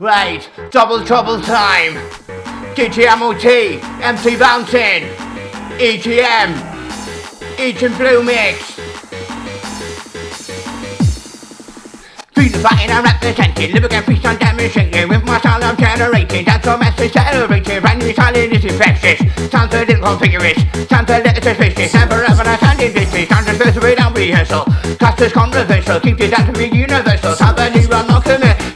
Right, double trouble time. DJ MOT, MC Bouncin, AGM, Agent Blue Mix. Feel the fighting I'm representing, live again, feast on demonstrating With my style I'm generating, that's all message celebrating Brand new silent is infectious, sounds a little configurous. Sounds a little suspicious, never ever I stand in business Sounds just first without rehearsal, cast is controversial. Keep it down to be universal, have a new not commit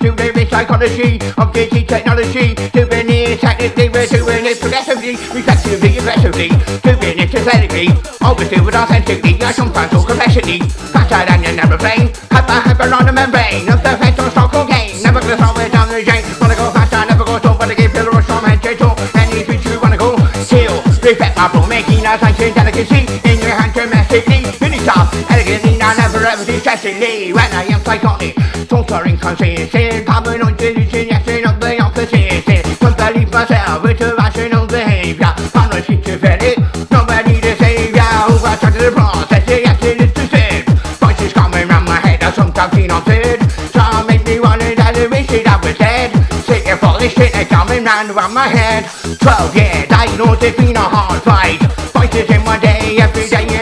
Psychology of digital technology. Doing it technically, we're doing it progressively Reflexively, aggressively, doing it aesthetically Always do it authentically, I sometimes talk complexities Faster than your never plane, hyper, hyper on the membrane Of the on stock cocaine, never gonna throw it down the drain Wanna go faster, never go slow, but I give you a head to toe Any speech you wanna go, chill Respect my flow, making a science delicacy In your hand domestically, unisoft Elegantly, I never ever distressingly When I am psychotic, total inconsistent Paranoid delusion, yes, of the opposite. Don't believe myself, with irrational behavior. Paranoid schizophrenic, nobody to save ya. Who I try to the process, yes, it is to sin Voices coming round my head, I sometimes on sin Some make me wonder that I wish it I was dead. Sick of all this shit that's coming round around my head. 12 years, diagnosed it's been a hard fight. Voices in my day, every day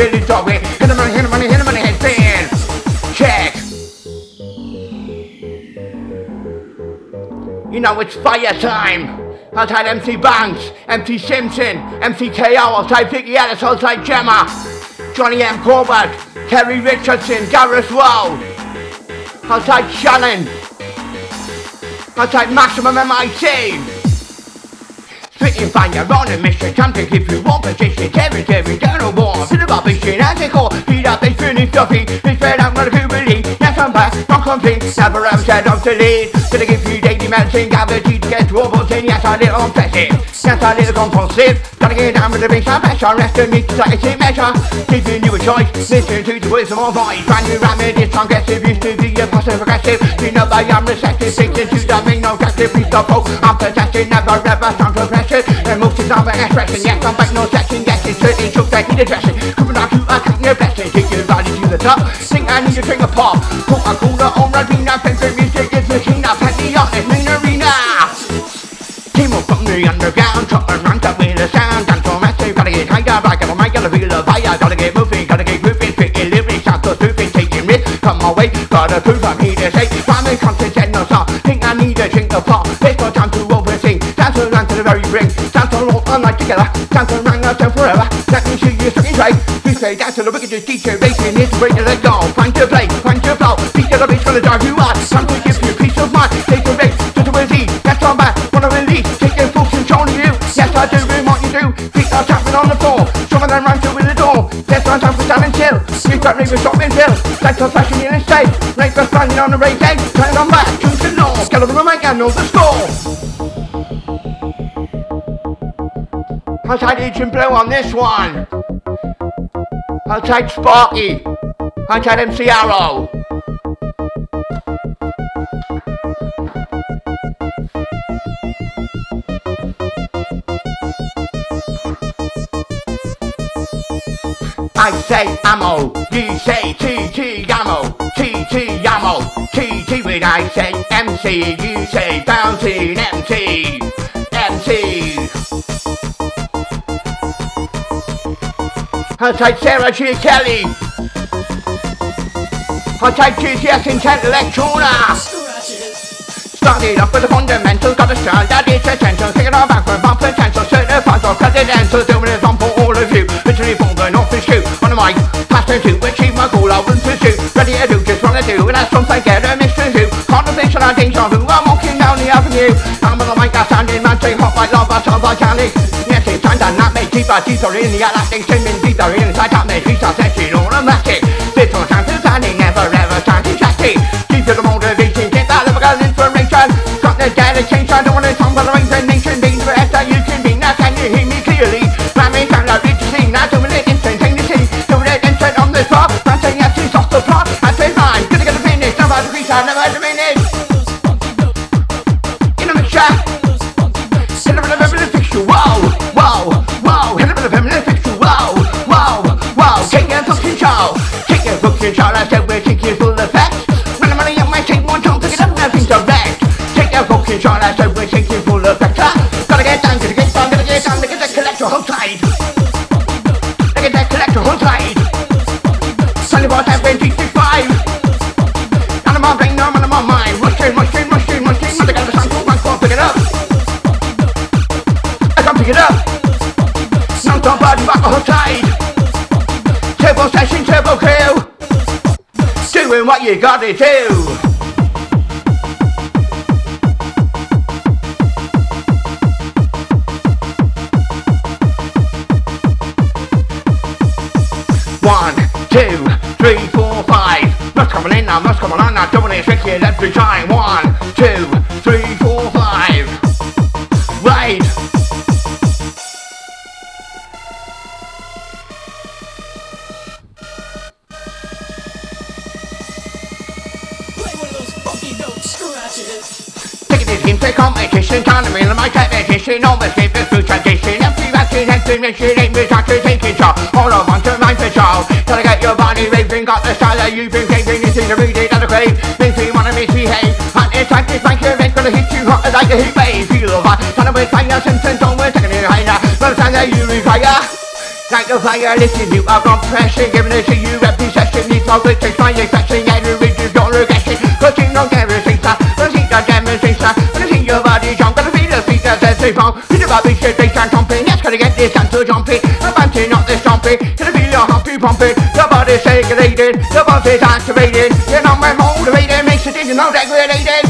really talk it Hit the money, hit the money, hit the money, head spin Check You know it's fire time Outside MC Banks, MC Simpson, MC KO, outside Vicky Ellis, outside Gemma, Johnny M. Corbett, Terry Richardson, Gareth Rowe, outside Shannon, outside Maximum MIT. Spitting fire on a mission, time to keep you one position, territory, down a war, bit of rubbish in ethical, feed up, they feeling stuffy, they fed up, gonna puberty, yes I'm back, not complete, ever said I'm to lead, gonna give you daily medicine, gravity to get robots in, yes I little obsessive, yes I little compulsive, gotta get down with the big time pressure, rest of me to like a measure, giving you a choice, listen to the words of my voice, brand new remedies, aggressive, used to be a passive aggressive, you know I am receptive, thinking to the main objective, please stop, oh, I'm possessing, never ever sound progression, emotions of an expression, yes I'm back, no section, yes it's certainly true, taking the dressing, coming out to a cut your blessing, the top, think I need to drink a pop, Coca-Cola, on Radina, favorite music is Machina, Penny on it, main arena. Team up from the underground, trotting around up with the sound, dance for massive, gotta get higher, I gotta make, gotta feel the fire, gotta get moving, gotta get grooving, spitting lyrics, out the spoofing, taking risks, come my way, gotta prove I'm here to say, rhyming content and no song, think I need to drink the pop. it's no time to oversing, dance around to the very brink, dance all night together, dance around us and forever, me see you sucking trade, we say to the wickedest DJ, racing to let go, find your play, find your flow, beat the beat's gonna drive you out, time to give you peace of mind, take a race, to the disease, that's on back, wanna release, take your full control of you, yes I do, what you do, feet are tapping on the floor, of them run through the door, there's no time for stand chill, you've got with shopping bill, thanks for flashing in and stay, late for standing on the race day, turn on back, to the law, the and know the score. Outside Agent Blue on this one. Outside Sparky. Outside MC Arrow. I say ammo, you say TT ammo, TT ammo, TT when I say MC, you say bouncing MC, MC. Outside Sarah G. Kelly. Outside GTS Electrona. Started off with the fundamentals, got a style that is essential. Taking our back for about potential, certified for presidential. Doing it on for all of you. Literally off the shoe. On the mic, passion to achieve my goal, I to pursue. Ready to do just what I do, and that's something get a mystery who. Conversation and deja vu, I'm walking down the avenue. I'm on the mic, I'm standing, man, saying hot like lava, so volcanic. Yes, it's ထိပါထိဆိုရင်နေရာလားတိတ်ချိန်မင်းတိတာရင်းစားချမယ်ရှိချဆက်ရှင်လုံးလား what you gotta do. One, two, three, four, five. Must coming in now, must coming on now. Doing it tricky every time. One, two, three, to competition, time to real my competition, almost gave the food tradition. Every vaccine has been mission, ain't me time to take control. All I want to mind control. Gotta get your body raving, got the style that you've been craving. It's in the read it, the crave. Makes me wanna misbehave. Hot attack this make your head gonna hit you hot like a heat wave. Feel hot, trying to make fire, symptoms work, taking it higher. But the time that you require. Like the fire, listen you are on pressure, giving it to you every session. Needs all the takes my infection, they fall. Feel the body shit, they start jumping. Yes, gonna get this dance to jumping. I'm bouncing, not this stomping. Gonna feel your be pumping. Your body's circulating, your body's activated. You're not more motivated, makes it you know degraded.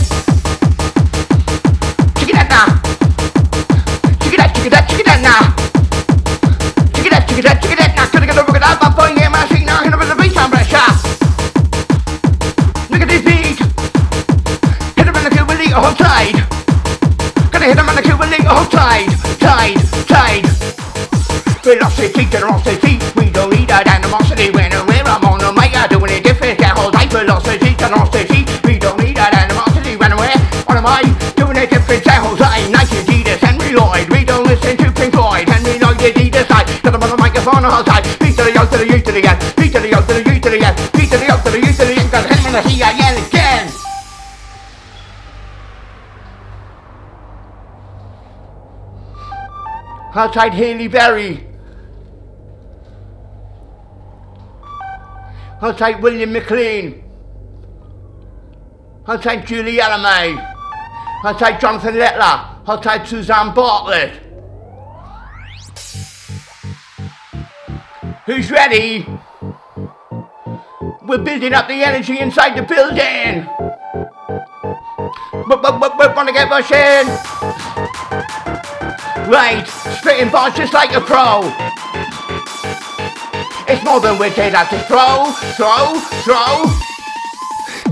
Velocity, generosity. We don't need that animosity when we're I'm on the mic. I'm doing it different. That whole life, velocity, generosity. We don't need that animosity when we're on the mic. Doing it different. That whole time. Nike, Adidas, Henry Lloyd. We don't listen to Pink Floyd. Henry Lloyd, Adidas, side. Got him on the microphone, the whole time. Beat to the yo to the U to the N. Beat to the yo to the U to the N. Beat to the yo to the U to the N. Got him in the C-I-N again. Outside Haley Berry. Outside William McLean. I'll take Julie Ellamay. I'll take Jonathan Littler. take Suzanne Bartlett. Who's ready? We're building up the energy inside the building. But, but, but, but, wanna get rushing? Right, spitting bars just like a pro. It's more than wicked at this throw, throw, throw.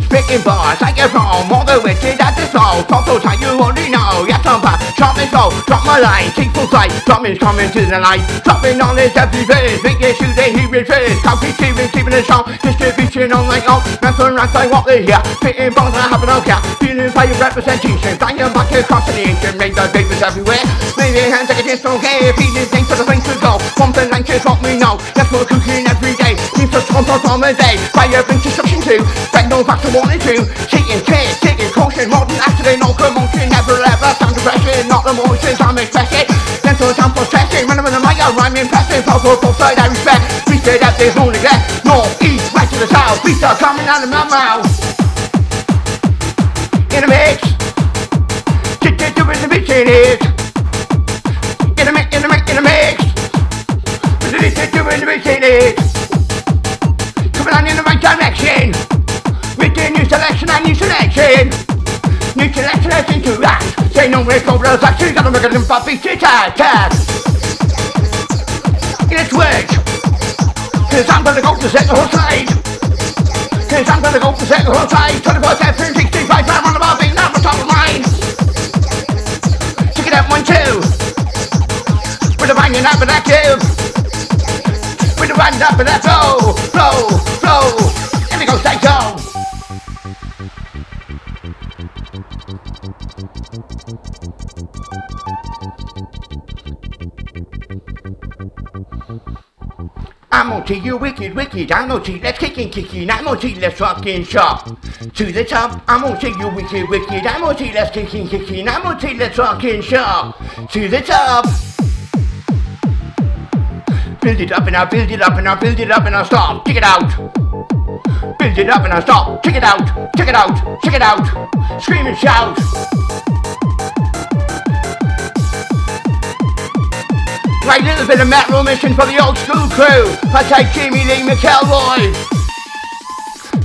Spitting bars like a pro, more than wicked at this throw. Total time you already know. Yes, I'm back. Drop me flow, drop my line, keep full sight. Me coming to the light. Dropping knowledge every bit. Big issue they hear it first. Can't keep keeping, it strong. Distribution on like oh. Nothing right like what they hear. Spitting bars I have no care. Feeling your representation. Flying back across the nation. Rainbow papers everywhere. Maybe hands like a disc okay. Feeling things for the things to go. Us on the day. Fire brings destruction too. Back no back to one and two. Cheating, cheer, kicking, caution, modern accident, no commotion, never ever sound depression, not the emotions I'm expecting. Mental time for stressing, when I'm the mic, I rhyme impressive, powerful, full side, I respect. Say that there's no neglect, north, east, west to the south, beats are coming out of my mouth. In a mix, get get to it, the mix it is. In a mix, in a mix, in a mix. Get get to it, the mix it. Act. Say no way for those actions. Gotta make them puppy sit tag tag. It's work. Cause I'm gonna go to set the whole side. Cause I'm gonna go to set the whole side. 24 7, 65, I'm on the bar, being now the top of mine. Check it out, one, two. With a banging up and active. With a banging up and that flow, flow, flow. Here we go, stay go. I'm on to you wicked, wicked, I'm you, let's kick and kicking, I'm on to you, let's rockin' shop. To the top, I'm on to you wicked, wicked, I'm you, let's kick and kicking, I'm on to you, let's rockin' shop. To the top. Build it up and I'll build it up and I'll build it up and I'll stop. Check it out. Build it up and I'll stop. Check it out. Check it out. Check it out. Scream and shout. Right, a little bit of metal mission for the old school crew. I take Jimmy Lee McElroy.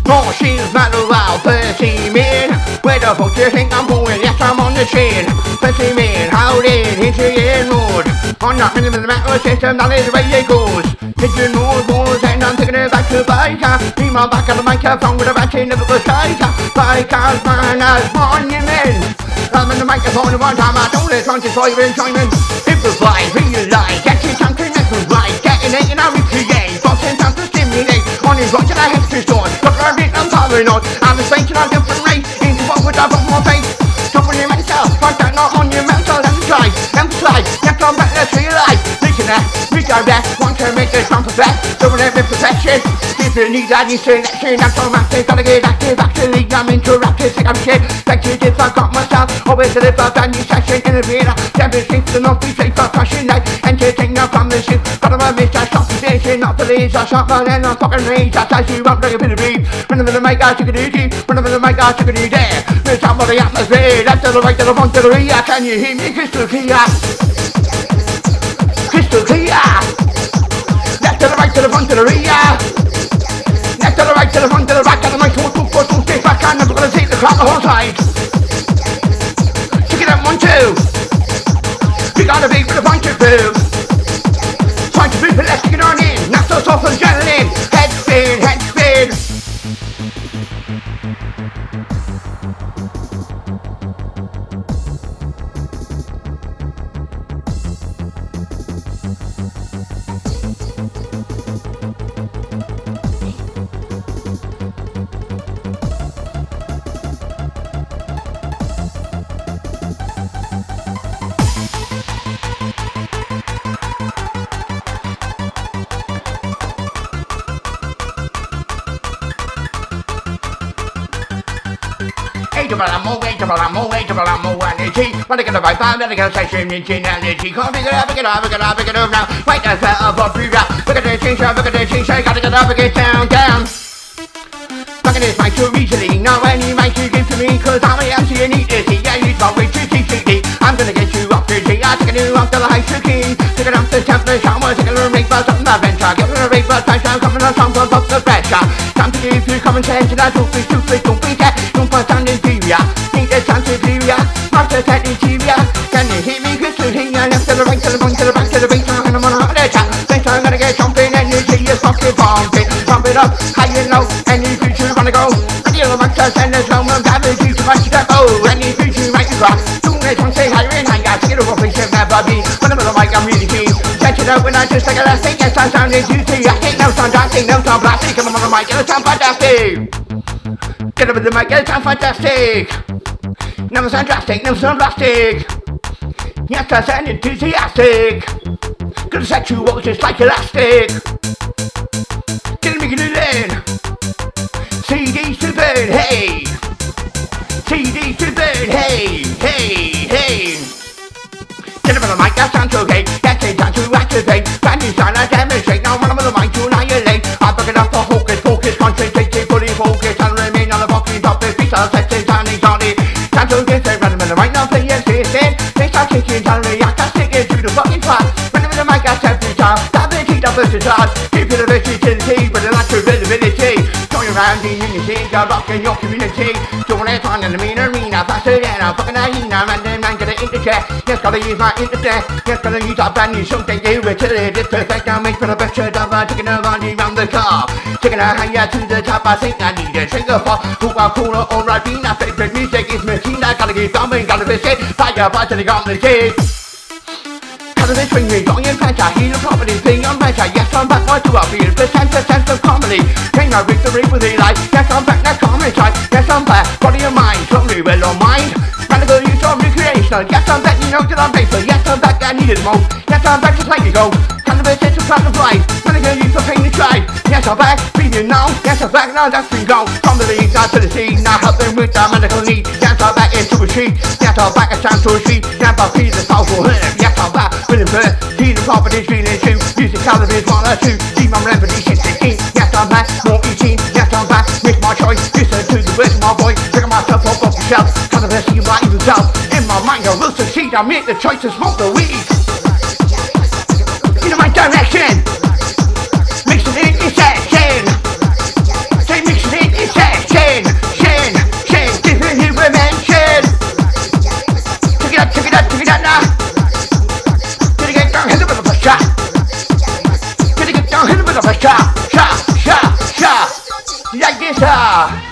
More she's metal wow, 30 men. Where the fuck do you think I'm going? Yes, I'm on the chain. 30 men, howling into your mood. On rhythm of the metal system, that is goes. Hitting more balls and I'm taking it back to biker. Be my back on the microphone with a battery never was tighter. Bikers, manners, monument. I'm in the microphone one time, I don't let conscious for your enjoyment. Improvise, realize, get you something that's right. Getting it and I recreate, boxing time to stimulate. On his watch and I have to store. But I'm I'm paranoid. I'm just thinking on different race. Into what would I put more face? That, redirect, want to make this one perfect. It with perfection. If you need any selection, I'm so massive, gotta get active. Actually, I'm interrupted, sick of shit. Thank you, if I got myself. Always deliver brand new session in the arena. Demonstrate the not be safe fashion night. Entertainer from the shoot. Got my miss, I stop the station, not the leads. I shot my then I'm fucking rage. I say you up like a bit of beat. Run over the mic, I took it easy. Run over the mic, I took it easy. There's top of the atmosphere. Left to the right, to the front, to the rear. Can you hear me? Crystal clear. To the right, to the front, to the rear. Left to the right, to the front, to the back, to the Hey, double ammo, hey, double ammo, hey, double ammo, energy. Wanna get a vibe, I'm gonna get a session in energy. Come pick it up, pick it up, pick it up, pick it up now. Right, that's that up, up, free rap. Look at the change, look at the change, gotta get up, get down, down. Fucking this mic too easily, no any mic you give to me, cause I'm a MC and to see. Yeah, use my way too cheaply. I'm gonna get you up to G, I take new up to the high to key. Take it up to the shower, take a little ring, buzz up the venture. Give it a ring, buzz, touchdown, coming on, some up the pressure. Time to give you common sense, and I don't be stupid, don't be that, don't put inferior. It up, high and low, any future wanna go. I deal with monsters and there's no damage you to much step oh, any future might be cross. Soon as one say higher and higher, take it over, please, never be. When I'm on mic, I'm really keen. Catch it out when I just take a last thing, yes, I sound is juicy. I think no sound dancing, no sound blasting, come on the mic, it'll sound fantastic. Get up with the mic, it'll sound fantastic. Never sound drastic, never sound plastic. Yes, I sound enthusiastic. Gonna set you up just like elastic. Burn, hey. CDs to burn, hey, hey, hey. Get up on the mic, that sounds okay. That's it, time to activate. Brand new style, I demonstrate. Now run up on the mic to annihilate. I book it up for hocus pocus, concentrated, fully focused, and remain on the boxing top. The beats are set, it's on, it's on it. Time to get set, up on the mic, now play it, listen. They start kicking, tell me I stick it to the fucking track. Run up on the mic, step to time. That ability, that versatile. Keep it around in unity, you're rocking your community. Doing it on in the mean arena, faster than a fucking hyena. Man, then man, gonna interject. Yes, gotta use my internet. Yes, gotta use our brand new something new. It's it, it's perfect. Now make for the shot of taking a run around the car. Taking a higher to the top, I think I need a are cooler, alright, be my favorite music is Machina. Gotta get something, gotta be shit. Fire, fire, to the complicated. Color the swing me, going in pressure, heal property, thing on pressure. Yes, I'm back, do I feel? Percent, percent of comedy. Train my victory with Eli. Yes, I'm back, now comedy side. Yes, I'm back, body and mind, slowly well on mind. Radical use of recreation. Yes, I'm back, you know that I'm paper. Yes, I'm back, I need it most. Yes, I'm back just like you go. Cannabis is a kind of life. I get used to pain to try. Yes, I'm back, feeling now. Yes, I'm back, now that's been gone. From the league, to the sea. Now help them with their medical need. Yes, I'm back into a sheet. Yes, I'm back, a chance to a sheet. Yes, I'm feeling powerful. Yes, I'm back, feeling birth. Feeling property, feeling too. Music, cannabis, one or two. My remedy, shit, sixteen. Yes, I'm back, more eating. Yes, I'm back, make my choice. Listen to the words of my voice. Picking myself up off the shelf. Cannabis, might even. In my mind, I will succeed. I make the choice to smoke the weed. In my direction. Like this, ah.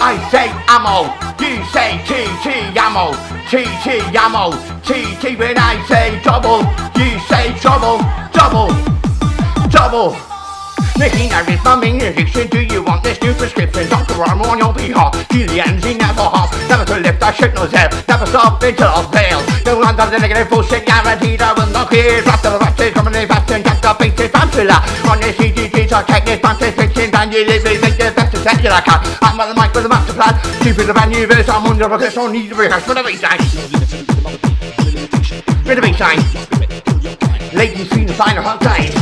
I say ammo, you say TT ammo, TT ammo, TT when I say double, you say trouble, double, double. Making a my main addiction. Do you want this new prescription? Doctor, I'm on your behalf. Feel the energy never half. Never to lift, I should no hell. Never stop until I fail. No under the negative bullshit guaranteed. I will not hear. After the rest is coming in fast and jack the basic pamphlet. On the CDT, so take this fantastic fiction. And you live, make the best of that I can. I'm on the mic with a master plan. Stupid the brand new verse. I'm under the because I need to rehearse for the baseline. For the baseline. Ladies feeling fine or hot tight.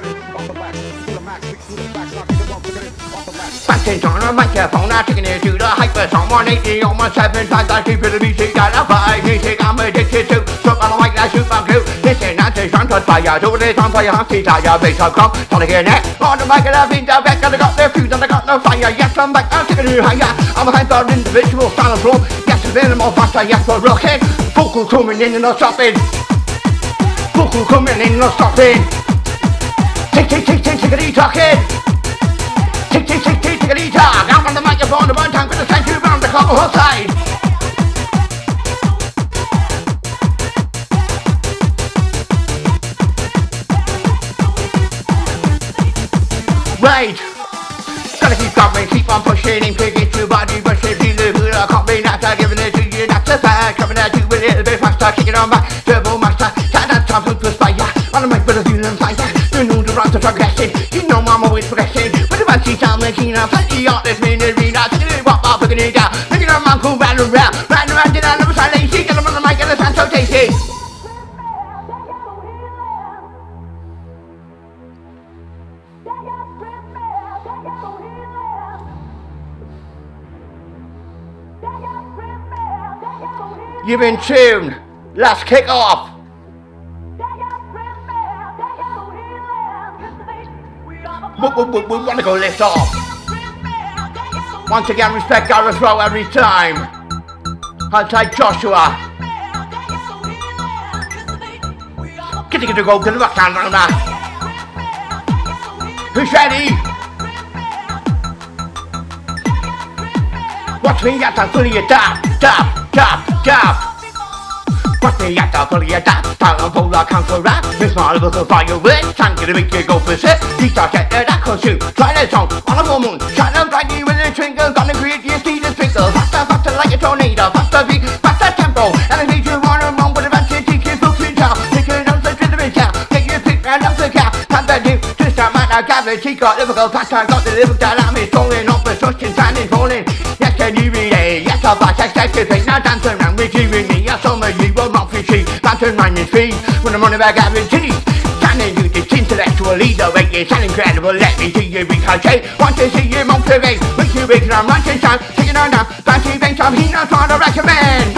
Passing on a microphone, I'm taking it to the hyper. Someone 80 on my seven times. I keep a music, got a five music. I'm addicted to. On the mic, like super glue. Listen, I'm just to fire. Do this on fire, I'm see tire. Bass up, come, trying to get it. On the mic, and I've been down back, and I got the fuse, and I got no fire. Yes, I'm back, I'm taking it higher. I'm a hyper individual, style of flow. Yes, a little more faster, yes, we're rocking. Vocal coming in and not stopping. Vocal coming in and not stopping. Tick, tick, tick, tick, tickety. Tick, tickety talk. I'm on the microphone, the one time, gonna thank you round the the whole side. Right. Gotta keep coming, keep on pushing, and pick it to body, it, feel the hood, I can't be not giving it to you, that's a fact. Coming at you a little bit faster, kick it on back, turbo master, cat that time to fire. On the mic, but a feeling fire. You know the rounds are progressing, you know I'm always progressing. This taking it walk it down, it cool, round and round, round and round, and I never try lazy, get them on the mic, and the sound so tasty. You've been tuned. Let's kick off. We, we, we, we want to go lift off. Once again, respect Gareth Rowe every time. I'll take Joshua. Get to go, the rock down on that. Who's ready? Watch me at the fully dab, dab, dab, dab. Watch me at the fully dab, time to pull the rap. Miss my little fireworks, time to make you go for shit. These are set that I. Try that song on a full moon. Brightly twinkle, gonna create you see the twinkle. Faster, faster like a tornado, faster beat, faster tempo. And I need you run around with a bunch of teachers, books in town. Take it down to the town, take your pick and up the cap. Time to do, twist that man, I got the got Liverpool, past I got the I'm is falling off the suction, standing falling. Yes, can you read it? Yes, I'll back, yes, yes, yes, now dance around with you and me. Yes, I'm a you, will not fishy. Dancing around your feet, when I'm on the back, guaranteed. Standing you this intellectual leader, you sound incredible, let me see you ricochet. Want to see you motivate, make you big, and I'm running down, taking on down, fancy things I'm here, I'm trying to recommend.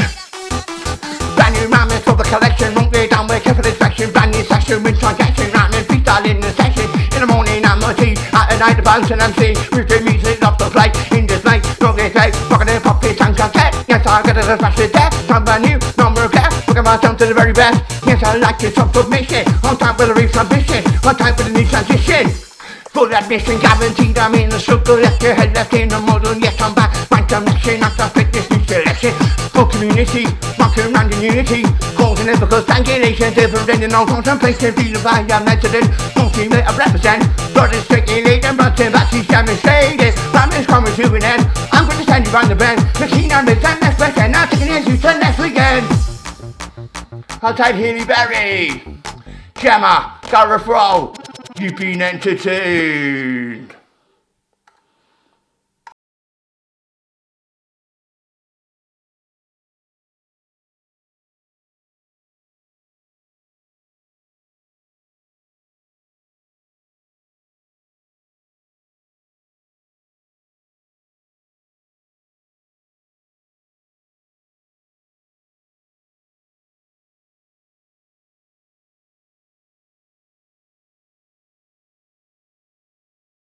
Brand new rhyming for the collection, won't be done with careful inspection. Brand new section with transaction, rhyming freestyle in the session. In the morning I'm on tea, at the night the bounce and I'm seeing with the music off the plate. In this night, strong as out, rocking and popping of the fast death. Time by new number of gas. Look at myself to the very best. Yes, I like this submission. On time with a resubmission. On time with a new transition. Full admission guaranteed I'm in the circle Left your head left in the model Yes I'm back. Right direction After fitness new selection For community Rocking around in unity. Causing ethical strangulation Different than no contemplation Feel the vibe I'm resident. Don't seem I represent. Blood is circulating to back She's demonstrated. Family's coming to an end. I'm to send you round the bend. The keen on the next weekend Now taking it you turn next weekend. Outside Healy Berry. Gemma Gareth Rowe You've been entertained